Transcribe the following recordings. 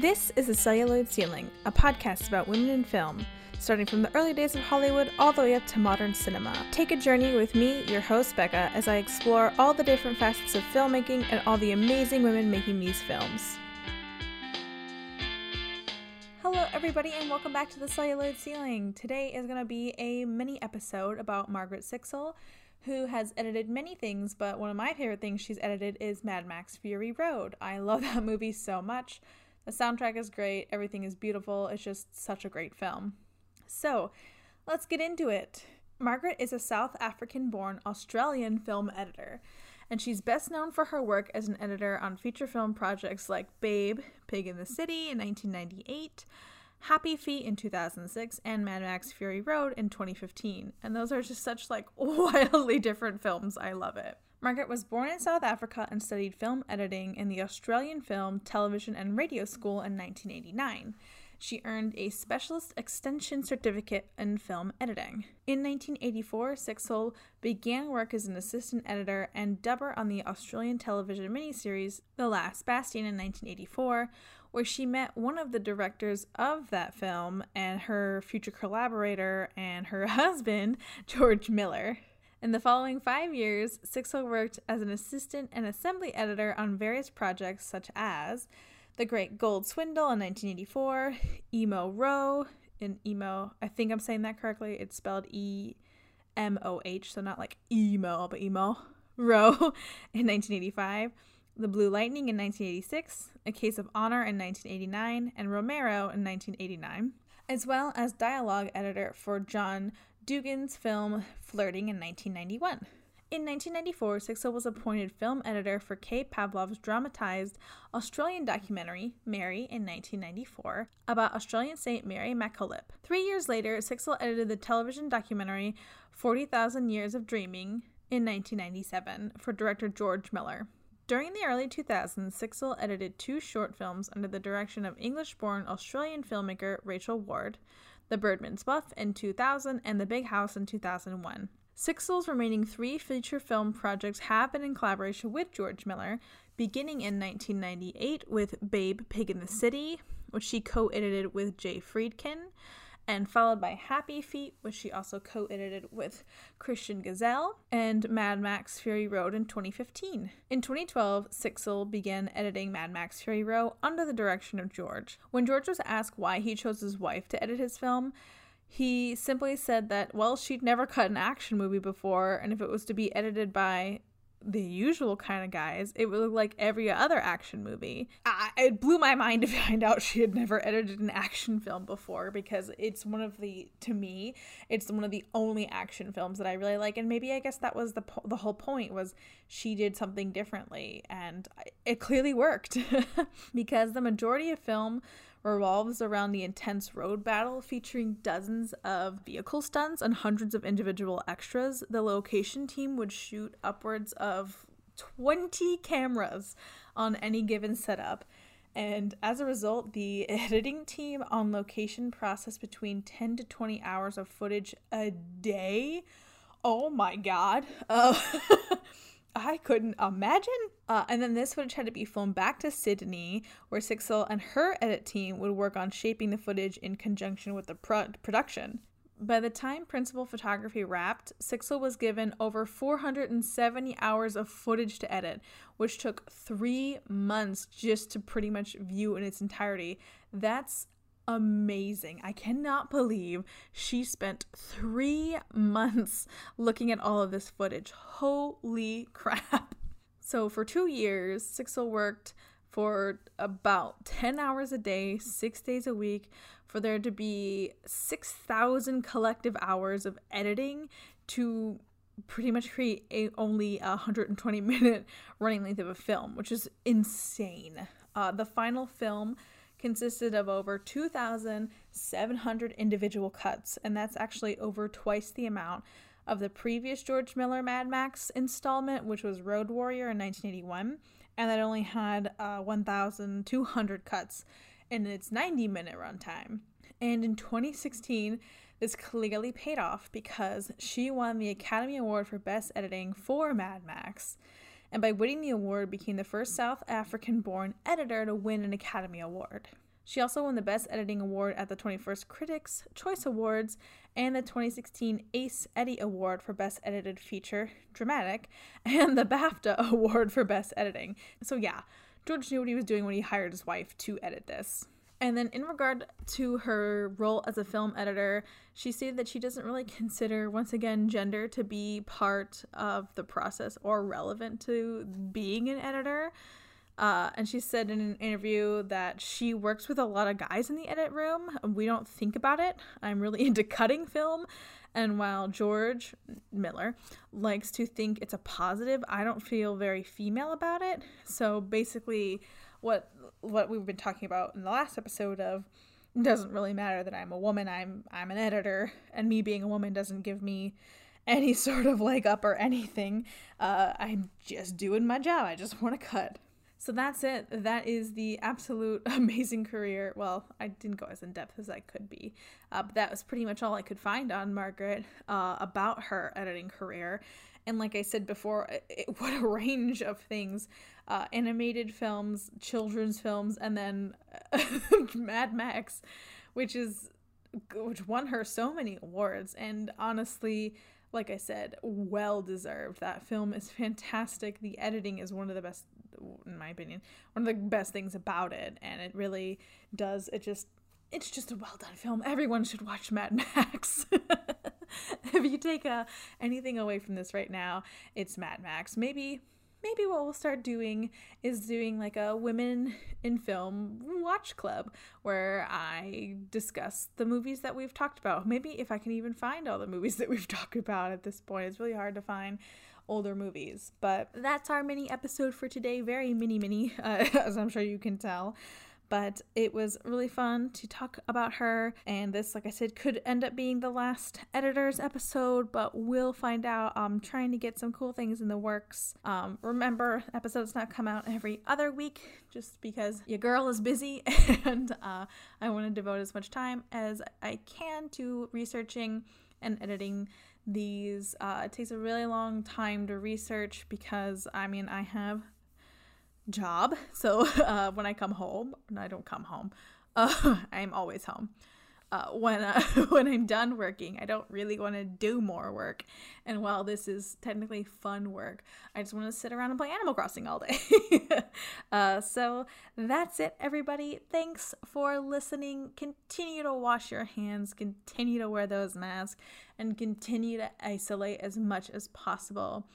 This is The Celluloid Ceiling, a podcast about women in film, starting from the early days of Hollywood all the way up to modern cinema. Take a journey with me, your host Becca, as I explore all the different facets of filmmaking and all the amazing women making these films. Hello, everybody, and welcome back to The Celluloid Ceiling. Today is going to be a mini episode about Margaret Sixel, who has edited many things, but one of my favorite things she's edited is Mad Max Fury Road. I love that movie so much. The soundtrack is great, everything is beautiful, it's just such a great film. So, let's get into it. Margaret is a South African born Australian film editor, and she's best known for her work as an editor on feature film projects like Babe, Pig in the City in 1998. Happy Feet in 2006 and Mad Max Fury Road in 2015. And those are just such like wildly different films. I love it. Margaret was born in South Africa and studied film editing in the Australian Film, Television and Radio School in 1989. She earned a specialist extension certificate in film editing. In 1984, Sixel began work as an assistant editor and dubber on the Australian television miniseries The Last Bastion in 1984, where she met one of the directors of that film and her future collaborator and her husband, George Miller. In the following five years, Sixel worked as an assistant and assembly editor on various projects such as The Great Gold Swindle in 1984, Emo Row in Emo, I think I'm saying that correctly, it's spelled E M O H, so not like emo, but emo, Row in 1985. The Blue Lightning in 1986, A Case of Honor in 1989, and Romero in 1989, as well as dialogue editor for John Dugan's film Flirting in 1991. In 1994, Sixel was appointed film editor for Kay Pavlou's dramatized Australian documentary, Mary, in 1994, about Australian Saint Mary MacKillop. Three years later, Sixel edited the television documentary 40,000 Years of Dreaming in 1997 for director George Miller. During the early 2000s, Sixel edited two short films under the direction of English born Australian filmmaker Rachel Ward The Birdman's Buff in 2000 and The Big House in 2001. Sixel's remaining three feature film projects have been in collaboration with George Miller, beginning in 1998 with Babe Pig in the City, which she co edited with Jay Friedkin and followed by Happy Feet, which she also co edited with Christian Gazal, and Mad Max Fury Road in 2015. In 2012, Sixel began editing Mad Max Fury Road under the direction of George. When George was asked why he chose his wife to edit his film, he simply said that, well, she'd never cut an action movie before, and if it was to be edited by the usual kind of guys, it would look like every other action movie. I, it blew my mind to find out she had never edited an action film before because it's one of the, to me, it's one of the only action films that I really like. And maybe I guess that was the the whole point was she did something differently, and it clearly worked because the majority of film revolves around the intense road battle featuring dozens of vehicle stunts and hundreds of individual extras. The location team would shoot upwards of 20 cameras on any given setup. And as a result, the editing team on location processed between 10 to 20 hours of footage a day. Oh my god. Uh, I couldn't imagine. Uh, and then this footage had to be filmed back to Sydney, where Sixel and her edit team would work on shaping the footage in conjunction with the pro- production. By the time principal photography wrapped, Sixel was given over 470 hours of footage to edit, which took three months just to pretty much view in its entirety. That's amazing. I cannot believe she spent three months looking at all of this footage. Holy crap. So, for two years, Sixel worked for about 10 hours a day, six days a week, for there to be 6,000 collective hours of editing to pretty much create a, only a 120 minute running length of a film, which is insane. Uh, the final film consisted of over 2,700 individual cuts, and that's actually over twice the amount of the previous George Miller Mad Max installment, which was Road Warrior in 1981, and that only had uh, 1,200 cuts in its 90 minute runtime. And in 2016, this clearly paid off because she won the Academy Award for Best Editing for Mad Max and by winning the award became the first South African born editor to win an Academy Award. She also won the Best Editing Award at the 21st Critics' Choice Awards and the 2016 Ace Eddie Award for Best Edited Feature Dramatic and the BAFTA Award for Best Editing. So, yeah, George knew what he was doing when he hired his wife to edit this. And then, in regard to her role as a film editor, she stated that she doesn't really consider, once again, gender to be part of the process or relevant to being an editor. Uh, and she said in an interview that she works with a lot of guys in the edit room. We don't think about it. I'm really into cutting film. And while George Miller likes to think it's a positive, I don't feel very female about it. So basically, what what we've been talking about in the last episode of doesn't really matter that I'm a woman. I'm I'm an editor, and me being a woman doesn't give me any sort of leg up or anything. Uh, I'm just doing my job. I just want to cut. So that's it. That is the absolute amazing career. Well, I didn't go as in depth as I could be, uh, but that was pretty much all I could find on Margaret uh, about her editing career. And like I said before, it, what a range of things uh, animated films, children's films, and then Mad Max, which is which won her so many awards. And honestly, like I said, well deserved. That film is fantastic. The editing is one of the best, in my opinion, one of the best things about it. And it really does, it just, it's just a well done film. Everyone should watch Mad Max. if you take uh, anything away from this right now, it's Mad Max. Maybe maybe what we'll start doing is doing like a women in film watch club where I discuss the movies that we've talked about. Maybe if I can even find all the movies that we've talked about at this point. It's really hard to find older movies. But that's our mini episode for today. Very mini, mini, uh, as I'm sure you can tell but it was really fun to talk about her. And this, like I said, could end up being the last editor's episode, but we'll find out. I'm trying to get some cool things in the works. Um, remember, episodes not come out every other week just because your girl is busy and uh, I want to devote as much time as I can to researching and editing these. Uh, it takes a really long time to research because I mean, I have job. So uh, when I come home, I don't come home. Uh, I'm always home. Uh, when uh, when I'm done working, I don't really want to do more work. And while this is technically fun work, I just want to sit around and play Animal Crossing all day. uh, so that's it, everybody. Thanks for listening. Continue to wash your hands. Continue to wear those masks, and continue to isolate as much as possible.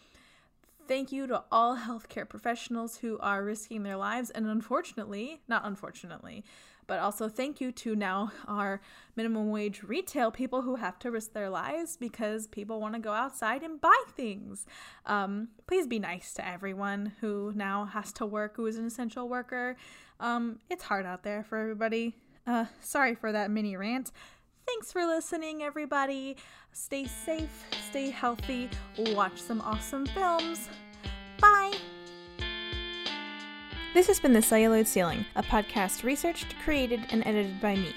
Thank you to all healthcare professionals who are risking their lives, and unfortunately, not unfortunately, but also thank you to now our minimum wage retail people who have to risk their lives because people want to go outside and buy things. Um, please be nice to everyone who now has to work, who is an essential worker. Um, it's hard out there for everybody. Uh, sorry for that mini rant. Thanks for listening, everybody. Stay safe, stay healthy, watch some awesome films. Bye! This has been The Celluloid Ceiling, a podcast researched, created, and edited by me.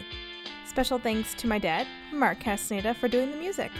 Special thanks to my dad, Mark Castaneda, for doing the music.